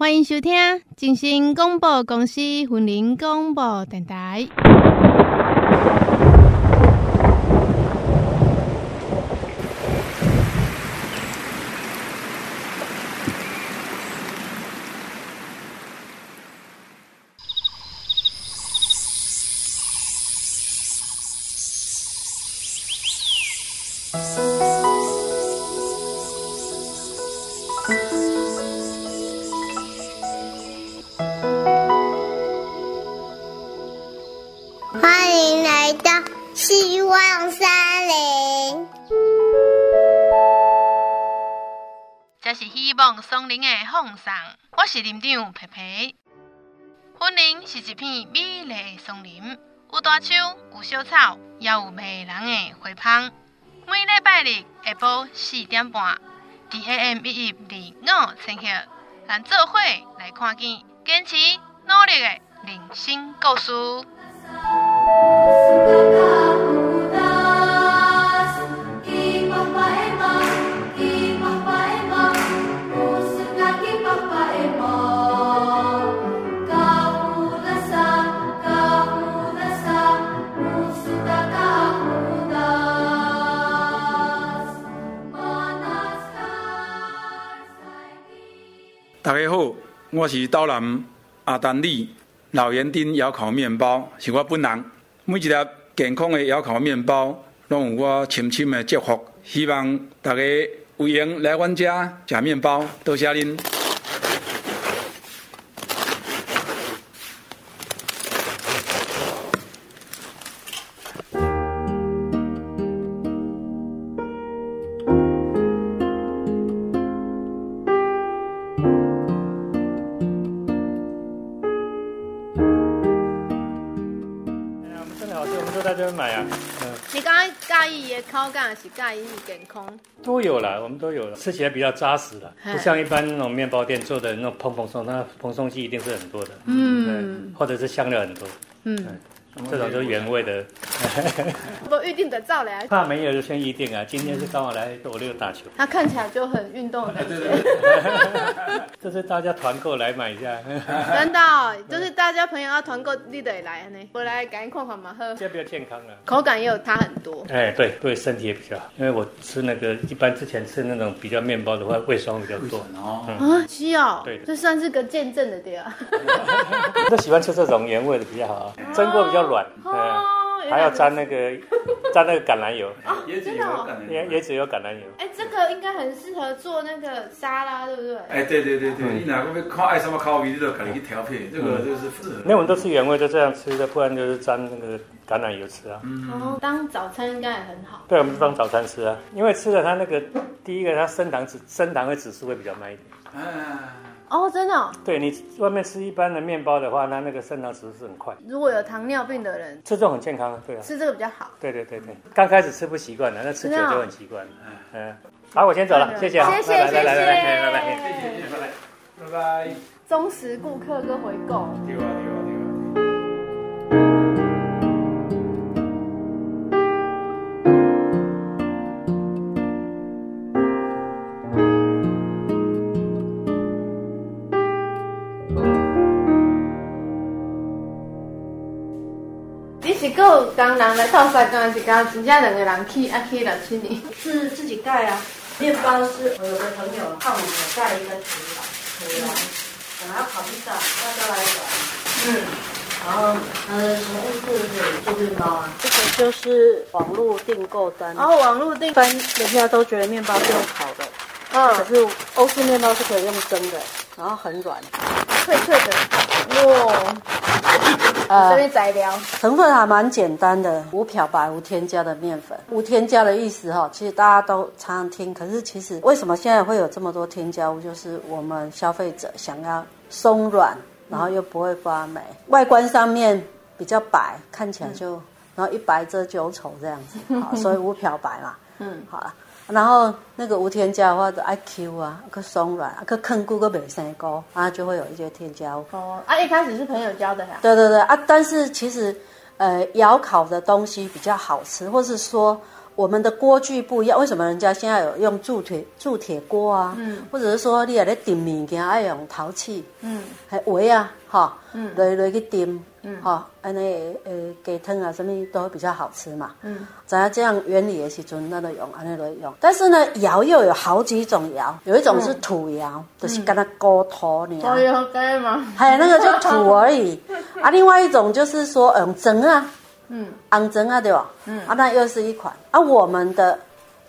欢迎收听正声广播公司云林广播电台。林的风送，我是林长佩佩。云林是一片美丽的松林，有大树，有小草，也有迷人的花香。每礼拜日下晡四点半，DAM 一一二五千赫，咱做伙来看见坚持努力的人生故事。大家好，我是岛南阿丹利老园丁窑烤面包，是我本人。每一粒健康的窑烤面包，拢有我深深的祝福。希望大家有缘来阮家食面包，多谢您。口感是介意健康，都有了，我们都有了，吃起来比较扎实了，不像一般那种面包店做的那种蓬蓬松，那蓬松剂一定是很多的，嗯，或者是香料很多，嗯。这种都是原味的，我预定的照来。怕没有就先预定啊！今天是刚好来我这个打球。他看起来就很运动的感觉。这是大家团购来买一下。真的，就是大家朋友要团购，你得来呢。我来赶紧看看嘛，喝。这样比较健康了。口感也有差很多。哎，对对，身体也比较好。因为我吃那个一般之前吃那种比较面包的话，胃酸比较多。哦。啊，需要。对。这算是个见证的对啊。都喜欢吃这种原味的比较好啊，蒸过比较。软，嗯，还要沾那个 沾那个橄榄油，椰子油橄榄，椰椰子油橄榄油。哎，这个应该很适合做那个沙拉，对不对？哎，对对对对，你哪个靠爱什么口味，你都可以去调配，这个就是适合。那我们都吃原味，就这样吃的，不然就是沾那个橄榄油吃啊。哦，当早餐应该也很好。对，我们是当早餐吃啊，因为吃了它那个第一个，它升糖指升糖的指数会比较慢一点。啊。哦，真的，对你外面吃一般的面包的话，那那个升糖指数是很快。如果有糖尿病的人。吃这种很健康，对啊，吃这个比较好。对对对对，刚开始吃不习惯的，那吃久了就很习惯了。嗯，好，我先走了，谢谢啊，谢谢，谢，拜拜，谢谢，拜拜。忠实顾客跟回购。刚人来到山刚是刚只家两个人去啊去了去你是自己盖啊，面包是我有个朋友看我们盖一个厨房，可以啊，本来要烤披萨，要再来一个，嗯，然后呃什么物资可以做面包啊？这个就是网络订购单，然后网络订，单人家都觉得面包是用烤的，嗯，可是欧式面包是可以用蒸的，然后很软，脆脆的，哇。呃，这边材料成分还蛮简单的，无漂白、无添加的面粉。无添加的意思哈，其实大家都常常听，可是其实为什么现在会有这么多添加物？就是我们消费者想要松软，然后又不会发霉，嗯、外观上面比较白，看起来就，嗯、然后一白遮九丑这样子，好，所以无漂白嘛。嗯，好了。然后那个无添加的话，就爱 Q 啊，可松软，可坑菇个没生高，啊，就会有一些添加物。哦，啊，一开始是朋友教的呀。对对对啊，但是其实，呃，窑烤的东西比较好吃，或是说我们的锅具不一样，为什么人家现在有用铸铁铸铁锅啊？嗯，或者是说你也在点物件爱用陶器，嗯，还围啊，哈，嗯，来来去炖，嗯，哈，安尼诶鸡汤啊什么都会比较好吃嘛，嗯，咱要这样原理的时阵，那都用安尼来用。但是呢，窑又有好几种窑，有一种是土窑，嗯、就是跟它高土呢，哦，有盖吗？还有那个就土而已，啊，另外一种就是说用蒸啊。嗯，红砖啊，对吧？嗯，啊，那又是一款啊。我们的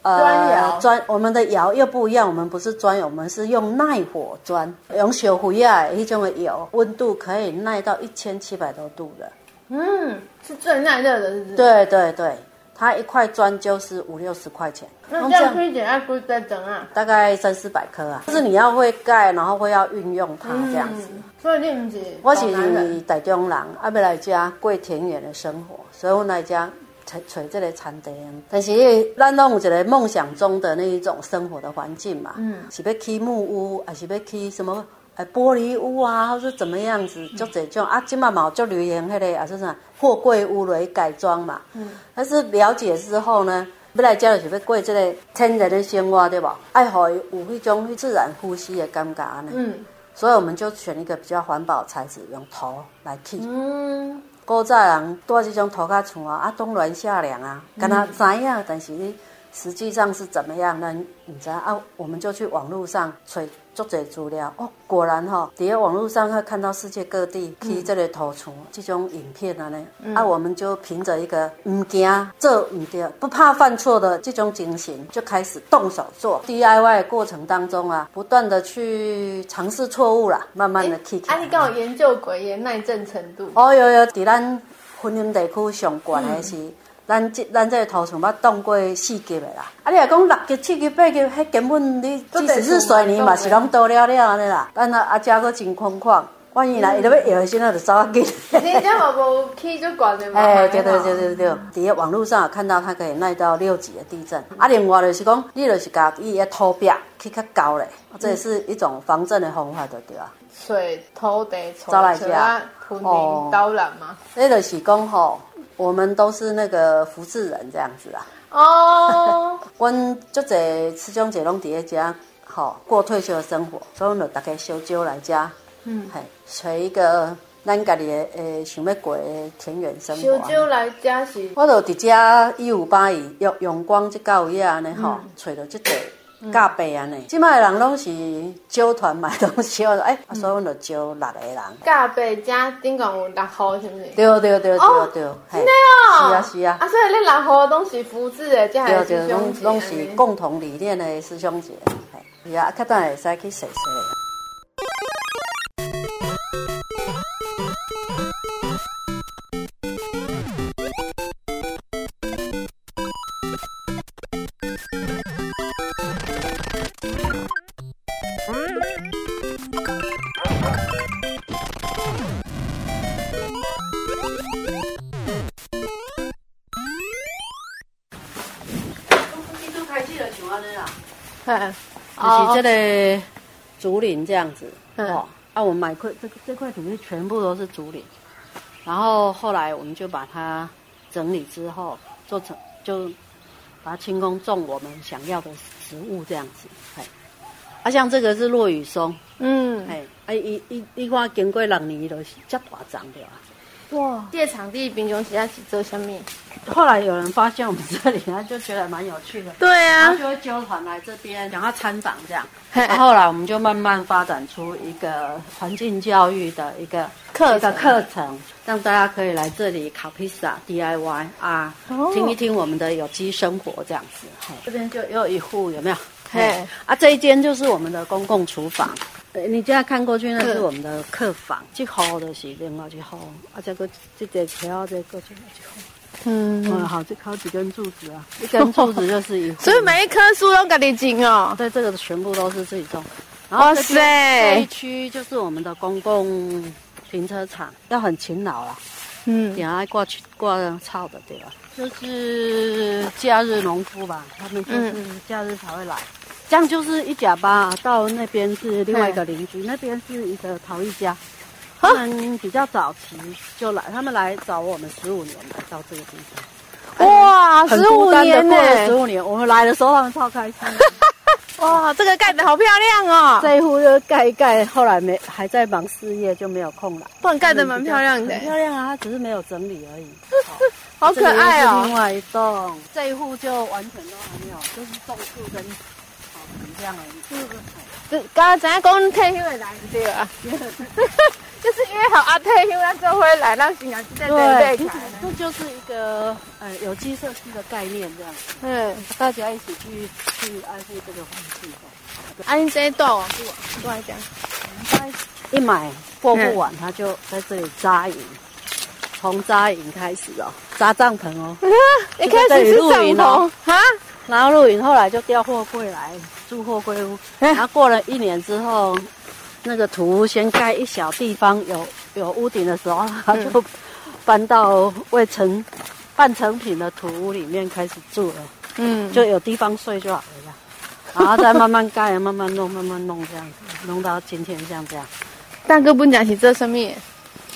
呃砖，我们的窑又不一样。我们不是砖窑，我们是用耐火砖，用小灰啊一种的窑，温度可以耐到一千七百多度的。嗯，是最耐热的，是不是？对对对。它一块砖就是五六十块钱，那这样可以点下锅再蒸啊？大概三四百颗啊，就是你要会盖，然后会要运用它这样子。嗯、所以你不是？我是台中人，啊，要来遮过田园的生活，所以我来遮找找这个餐厅。但是咱拢有一个梦想中的那一种生活的环境嘛，嗯，是要起木屋，还是要起什么？玻璃屋啊，或者怎么样子，就这种啊，今嘛嘛就流行迄个啊，是啥货柜屋来改装嘛。嗯。但是了解之后呢，要来家就是要过这个天然的生活，对吧？爱好有迄种自然呼吸的感觉呢。嗯。所以我们就选一个比较环保材质，用土来砌。嗯。古早人住这种土坩厝啊，啊冬暖夏凉啊，跟他知影，但是实际上是怎么样呢？你知道啊？我们就去网络上找。做侪资料哦，果然哈、哦，在网络上会看到世界各地去这里投出这种影片啊呢，嗯、啊，我们就凭着一个唔惊做唔对，不怕犯错的这种精神，就开始动手做 DIY 的过程当中啊，不断的去尝试错误啦，慢慢的去。啊，你刚好研究过的耐震程度？哦，有有，在咱婚姻地区上悬的是。嗯咱这咱这个头床捌动过四级的啦，啊，你若讲六级、七级、八级，迄根本你即使是水泥嘛，是拢倒了了安尼啦。但啊啊家个真空旷，万一来伊都要摇，现在就走啊紧。你这嘛无起就管的嘛？哎，对对对对对，底下网络上有看到它可以耐到六级的地震。啊，另外就是讲，你就是甲伊个土壁去较高嘞，这也是一种防震的方法，对对啊。水土地走来遮，土地导览嘛。那就是讲吼。我们都是那个福智人这样子啊。哦，我就在慈中姐龙底下家，好过退休的生活，所以我们大概小酒来家，嗯，嘿，找一个咱家里的诶想要过的田园生活。小酒来家是，我就伫遮一五八一用阳光这高一样呢，吼，找到这个。加倍安尼，即卖人拢是招团买东西，我说哎，所以我就招六个人。加倍加顶共有六号，是毋是？对对对对对，真的哦。是啊是啊。啊，所以你六号都是福智的，这还是师兄姐？拢是共同理念的师兄姐。是啊，较等下会使去试试。就是这个竹林这样子，哦，啊，我们买块这这块土地全部都是竹林，然后后来我们就把它整理之后做成，就把它清空种我们想要的植物这样子，哎，啊，像这个是落羽松，嗯，哎，啊，一一一花经过六年都是这大长的啊。哇，这个场地平常时在做什么？后来有人发现我们这里，他就觉得蛮有趣的。对啊，他就会揪团来这边，想要参访这样。然后后来我们就慢慢发展出一个环境教育的一个课一个课程，让大家可以来这里烤披萨 DIY 啊，哦、听一听我们的有机生活这样子。这边就又一户有没有？嘿，啊，这一间就是我们的公共厨房。你这样看过去，那是我们的客房。这号的是另外一号，啊，这个这个条这个就一号。嗯，嗯，好，这靠几根柱子啊，一根柱子就是一户。所以每一棵树都给你种哦。对，这个全部都是自己种。哇塞！这一区就是我们的公共停车场，要很勤劳啦。嗯，点爱挂去挂草的对吧？就是假日农夫吧，他们就是假日才会来。这样就是一甲吧，到那边是另外一个邻居，那边是一个陶艺家，他们比较早期就来，他们来找我们十五年来到这个地方。哇，十五年呢，十五年，我们来的时候他们超开心。哇，这个盖的好漂亮哦！这一户就盖一盖，后来没还在忙事业，就没有空了。不然盖的蛮漂亮的，漂亮啊，他只是没有整理而已。好可爱哦！另外一栋，这一户就完全都还没有，就是种树跟草这样而已。是不是？这刚刚咱讲退休的来对啊。就是约好阿退休那时候会来让新娘在这里对，这就是一个呃有机社区的概念这样。嗯，大家一起去去爱护这个环境。安这一栋，过来讲。他一买货不完，他就在这里扎营，从扎营开始哦，扎帐篷哦。一开始是露营哦，啊，然后露营，后来就调货柜来住货柜屋，然后过了一年之后。那个土屋先盖一小地方有有屋顶的时候，他就搬到未成半成品的土屋里面开始住了。嗯，就有地方睡就好了，然后再慢慢盖，慢慢弄，慢慢弄这样子，弄到今天像这样。大哥不讲起这生命，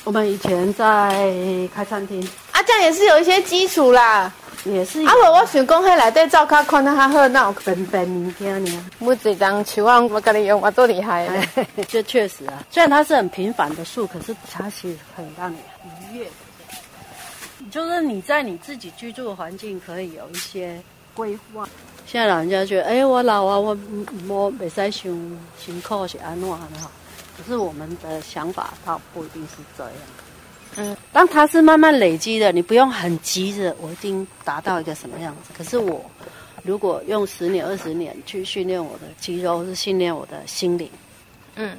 我们以前在开餐厅，啊，这样也是有一些基础啦。也是，啊不，我想讲，迄内底照卡看得较好，那有便便物件呢？每一张树啊，我跟你用，我多厉害的。这确实啊，虽然它是很平凡的树，可是它其实很让你愉悦。就是你在你自己居住的环境可以有一些规划。现在老人家觉得，哎、欸，我老啊，我我没使想辛苦是安怎的哈？可是我们的想法倒不一定是这样。嗯，当它是慢慢累积的，你不用很急着，我一定达到一个什么样子。可是我如果用十年、二十年去训练我的肌肉，是训练我的心灵，嗯，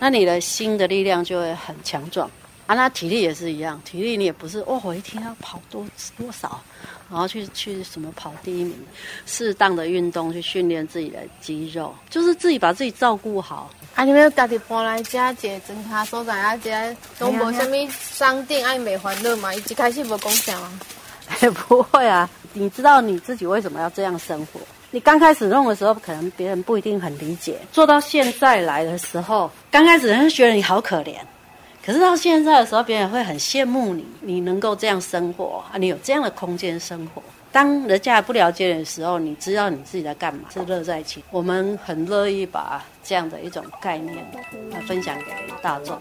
那你的心的力量就会很强壮啊。那体力也是一样，体力你也不是哦，我一天要跑多多少，然后去去什么跑第一名，适当的运动去训练自己的肌肉，就是自己把自己照顾好。啊！你们要家己搬来家，一个砖头所在啊，这都无什么商店，爱美欢乐嘛。一开始无讲啥吗？哎，不会啊。你知道你自己为什么要这样生活？你刚开始弄的时候，可能别人不一定很理解。做到现在来的时候，刚开始人就觉得你好可怜。可是到现在的时候，别人会很羡慕你，你能够这样生活啊，你有这样的空间生活。当人家不了解你的时候，你知道你自己在干嘛，是乐在其中。我们很乐意把这样的一种概念来分享给大众。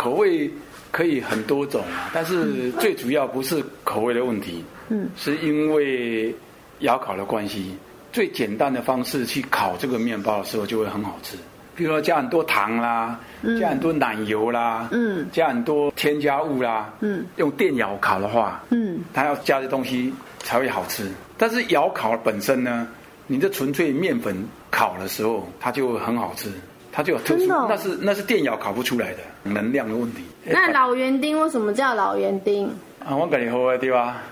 口味。可以很多种啊，但是最主要不是口味的问题，嗯，是因为窑烤的关系。最简单的方式去烤这个面包的时候就会很好吃，比如说加很多糖啦，加很多奶油啦，嗯，加很多添加物啦，嗯，用电窑烤的话，嗯，它要加的东西才会好吃。但是窑烤本身呢，你这纯粹面粉烤的时候，它就会很好吃。它就有特殊，哦、那是那是电窑烤不出来的能量的问题。那老园丁为什么叫老园丁？啊，我跟你说对吧？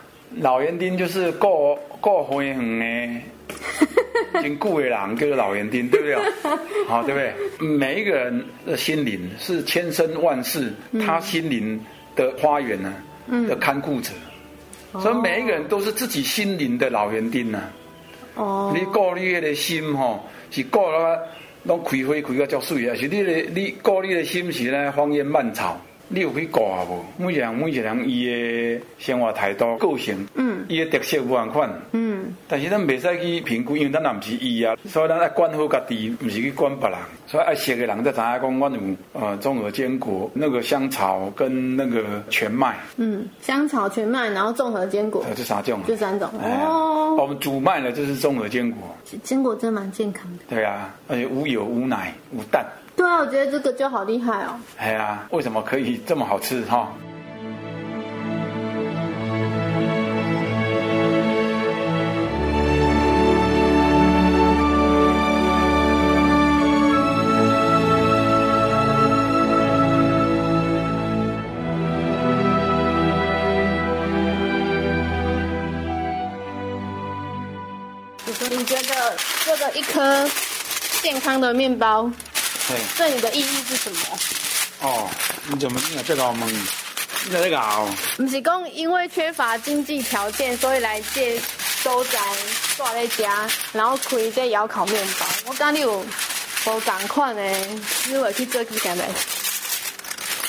老园丁就是过过花园的，经过的人叫做老园丁，对不对？好，对不对？每一个人的心灵是千生万世，嗯、他心灵的花园呢，嗯、的看顾者，哦、所以每一个人都是自己心灵的老园丁呢。哦，你顾虑的心哈，是顾了。拢开花开个足水啊！是你的你顾你的心是咧，荒烟蔓草。你有去顾啊无？每一人每一人伊的生活态度、个性，嗯，伊的特色无同款，嗯。但是咱袂使去评估，因为咱也毋是伊啊，所以咱爱管好家己，毋是去管别人。所以爱熟的人才知影讲，我有呃综合坚果，那个香草跟那个全麦。嗯，香草、全麦，然后综合坚果。这三种。这三种。哦。哦我们主卖呢，就是综合坚果。坚果真蛮健康的。对啊，而且无油、无奶、无蛋。对啊，我觉得这个就好厉害哦。哎呀，为什么可以这么好吃哈？你觉得这个一颗健康的面包？对，对你的意义是什么？哦，你怎么讲这个问？在那搞？不是讲因为缺乏经济条件，所以来借收宅住在家，然后开这窑烤面包。我讲你有无同款的，你会去做几件没？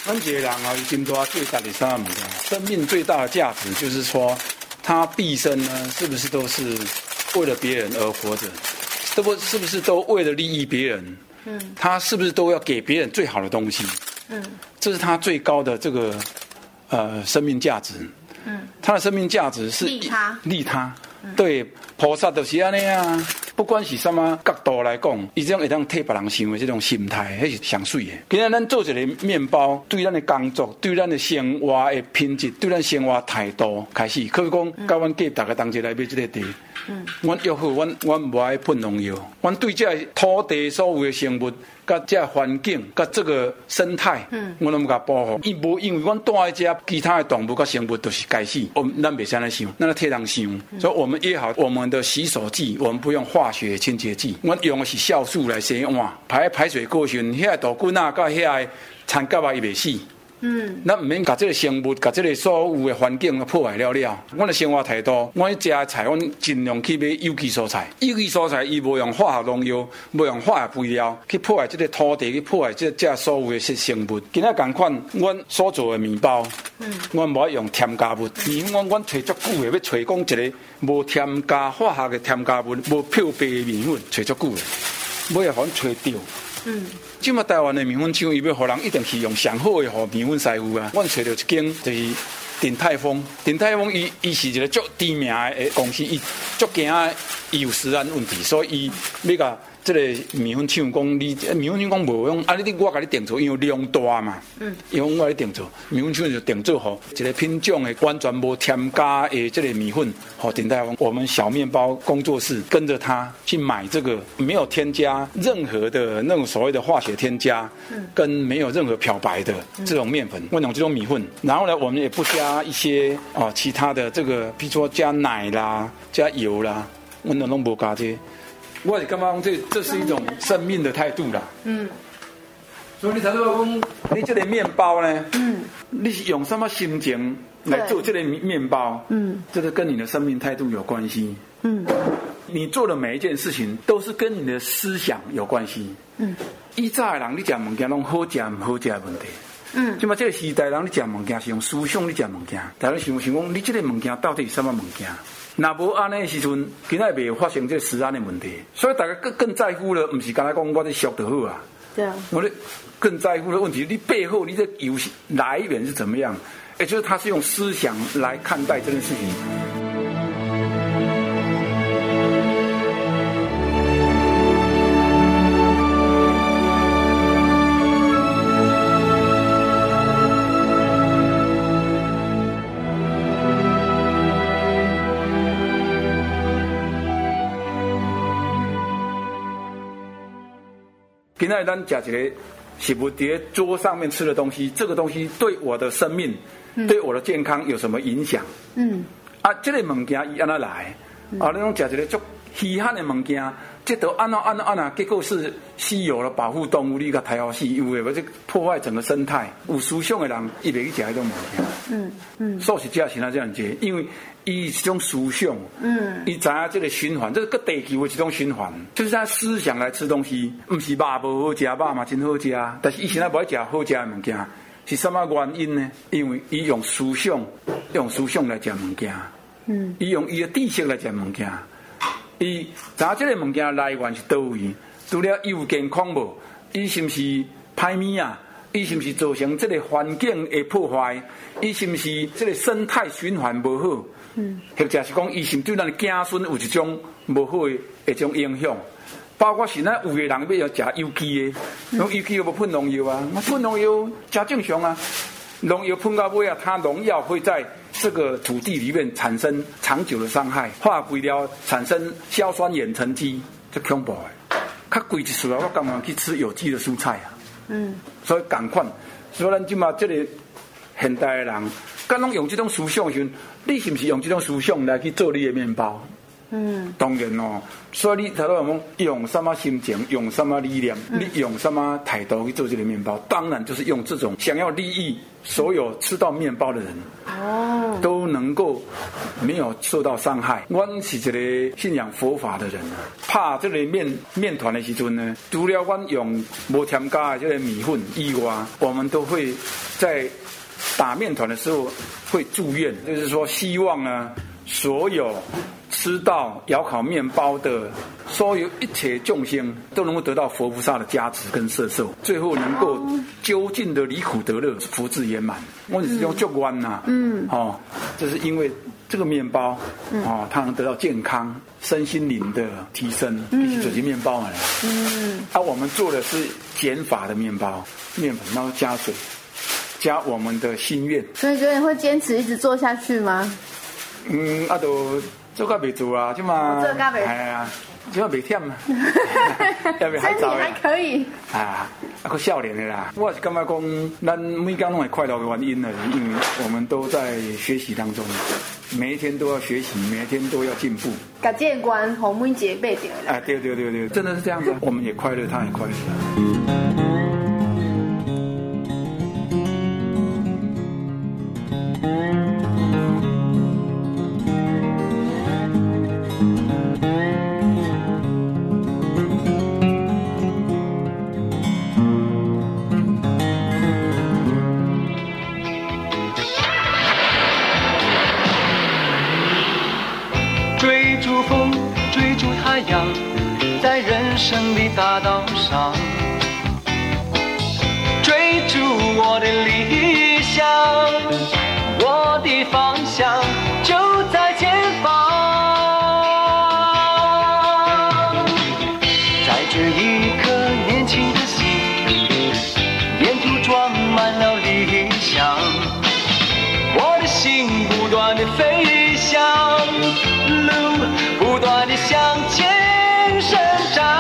阮一个人啊，有真多最大的三物事？生命最大的价值就是说，他毕生呢，是不是都是为了别人而活着？这不是不是都为了利益别人？嗯，他是不是都要给别人最好的东西？嗯，这是他最高的这个呃生命价值。嗯，他的生命价值是利他，利他。嗯、对，菩萨的是安尼啊。不管是什么角度来讲，伊这种会当替别人想的这种心态，迄是上水的。今日咱做一个面包，对咱的工作，对咱的生活的品质，对咱生活态度开始，可以讲，甲阮给大家同齐来买这个地。嗯，阮约好，阮阮无爱喷农药，阮对这土地所有的生物。甲这环境，甲这个生态，嗯，我拢甲保护。伊无因为阮住在遮，其他的动物甲生物都是该死。我们咱别先来想，咱替人想。嗯、所以我们约好，我们的洗手剂，我们不用化学清洁剂，我用的是酵素来洗碗，排排水过程，遐个豆菌啊，甲遐个残甲啊，伊袂死。嗯，咱毋免甲即个生物、甲即个所有的环境破坏了了。阮的生活态度，我食的菜，阮尽量去买有机蔬菜。有机蔬菜，伊无用化学农药，无用化学肥料去破坏即个土地，去破坏这这所有的生物。今仔同款，阮所做的面包，嗯，阮无爱用添加物。因为阮阮找足久的，要找讲一个无添加化学的添加物，无漂白的面粉，找足久的，要互阮找到。嗯。即马台湾的面粉厂，伊要互人一定是用上好的互面粉师傅啊。阮找到一间就是鼎泰丰，鼎泰丰伊伊是一个足知名的公司，伊足惊伊有食安问题，所以伊要甲。这个面粉厂讲，你面粉厂讲无用，啊你我甲你定做，因为量大嘛，嗯，因为我来定做，面粉厂就定做好一个品种的完全无添加的这个米粉，好，鼎泰丰，我们小面包工作室跟着他去买这个没有添加任何的那种所谓的化学添加，嗯，跟没有任何漂白的这种面粉，我用这种米粉，然后呢，我们也不加一些啊其他的这个，比如说加奶啦、加油啦，我们拢无加这些。我是感觉这这是一种生命的态度啦。嗯。所以你才说讲，你这个面包呢？嗯。你是用什么心情来做这个面包？嗯。这个跟你的生命态度有关系。嗯。你做的每一件事情都是跟你的思想有关系。嗯。以前的人，你讲物件拢好食唔好食的问题。嗯。就嘛，这个时代人，你讲物件是用思想你讲物件，大家想想讲，你这个物件到底是什么物件？那无安尼时阵，今仔未发生这食安的问题，所以大家更更在乎了，不是刚才讲我这俗就好啊。对啊。我咧更在乎的问题，你背后你这游戏来源是怎么样？也就是他是用思想来看待这件事情。今仔咱讲一个是不是桌上面吃的东西，这个东西对我的生命、嗯、对我的健康有什么影响？嗯，啊，这个物件伊安怎来？嗯、啊，那种讲一个足稀罕的物件，这都安那安那安那，结果是稀有的保护动物，你个太好稀有的，这破坏整个生态。有思想的人伊袂去食迄种物件。嗯嗯，素食者是那这样子，因为。伊一种思想，嗯，伊知影这个循环，这个地球的一种循环，就是他思想来吃东西，不是肉无好食，肉嘛真好食，但是伊现在不爱食好食的物件，是什么原因呢？因为伊用思想，用思想来食物件，嗯，伊用伊的知识来食物件，伊知影这个物件来源是叨位，除了伊有健康无，伊是毋是歹物啊？伊是毋是造成即个环境的破坏？伊是毋是即个生态循环无好？嗯，或者是讲，伊是对咱的子孙有一种无好的一种影响，包括是咱有的人要食有机的，用有机又不喷农药啊，那喷农药加正常啊，农药喷到尾啊，它农药会在这个土地里面产生长久的伤害，化肥了产生硝酸盐沉积，这恐怖的。较贵一丝啊，我干嘛去吃有机的蔬菜啊？嗯，所以赶快，所以咱今嘛这里现代的人。刚刚用这种思想的时候，你是不是用这种思想来去做你的面包？嗯，当然哦，所以你头头讲用什么心情，用什么力量，嗯、你用什么态度去做这个面包，当然就是用这种想要利益所有吃到面包的人，哦，都能够没有受到伤害。我是一个信仰佛法的人，怕这个面面团的时阵呢，除了我用无添加的这个米粉以外，我们都会在打面团的时候会祝愿，就是说希望呢。所有吃到窑烤面包的所有一切众生，都能够得到佛菩萨的加持跟摄受，最后能够究竟的离苦得乐，福至圆满。我只是用祝愿呐，嗯，哦，这是因为这个面包，哦，它能得到健康、身心灵的提升，必须走进面包来。嗯，啊，我们做的是减法的面包，面粉然后加水，加我们的心愿。所以，觉得你会坚持一直做下去吗？嗯，啊，都做甲未做啊，即嘛，做甲未，系啊，即嘛未忝啊，身体还可以，啊，啊，个少年的啦，我是感觉讲，咱每天拢会快乐的原因呢，因为我们都在学习当中，每一天都要学习，每一天都要进步。甲这个关，红梅姐背掉了。啊，对对对对，真的是这样子，我们也快乐，他也快乐。的大道上，追逐我的理想，我的方向就在前方。在这一颗年轻的心，沿途装满了理想，我的心不断地飞翔，路不断地向前伸展。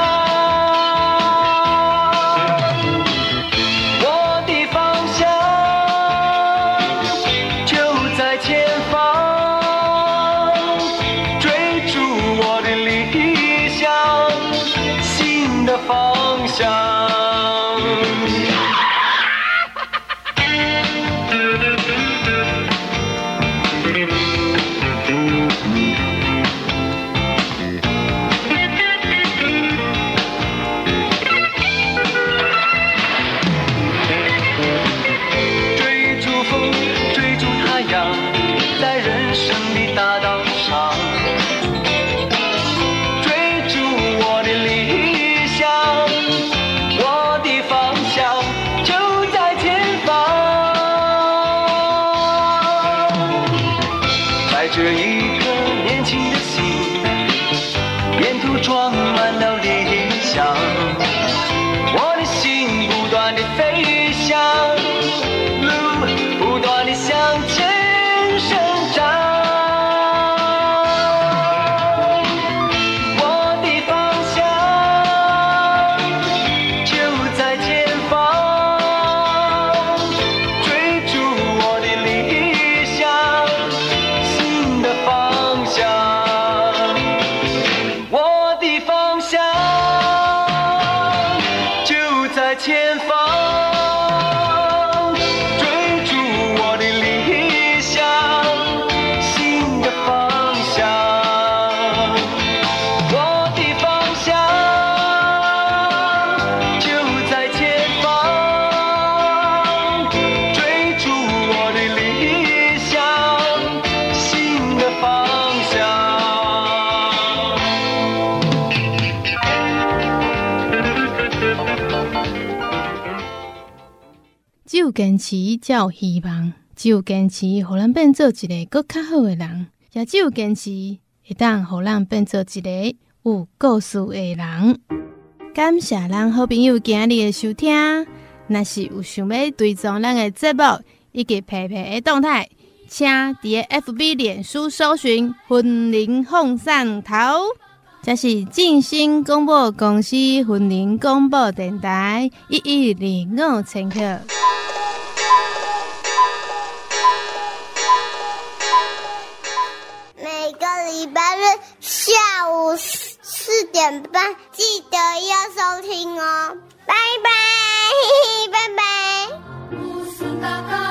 坚持才有希望，只有坚持，互咱变做一个更较好的人；也只有坚持，会当互咱变做一个有故事的人。感谢咱好朋友今日的收听。若是有想要追踪咱的节目以及佩佩的动态，请伫 FB 脸书搜寻“云林凤送头”，这是静心广播公司云林广播电台一一零五千克。下午四四点半记得要收听哦。拜拜嘿嘿 拜拜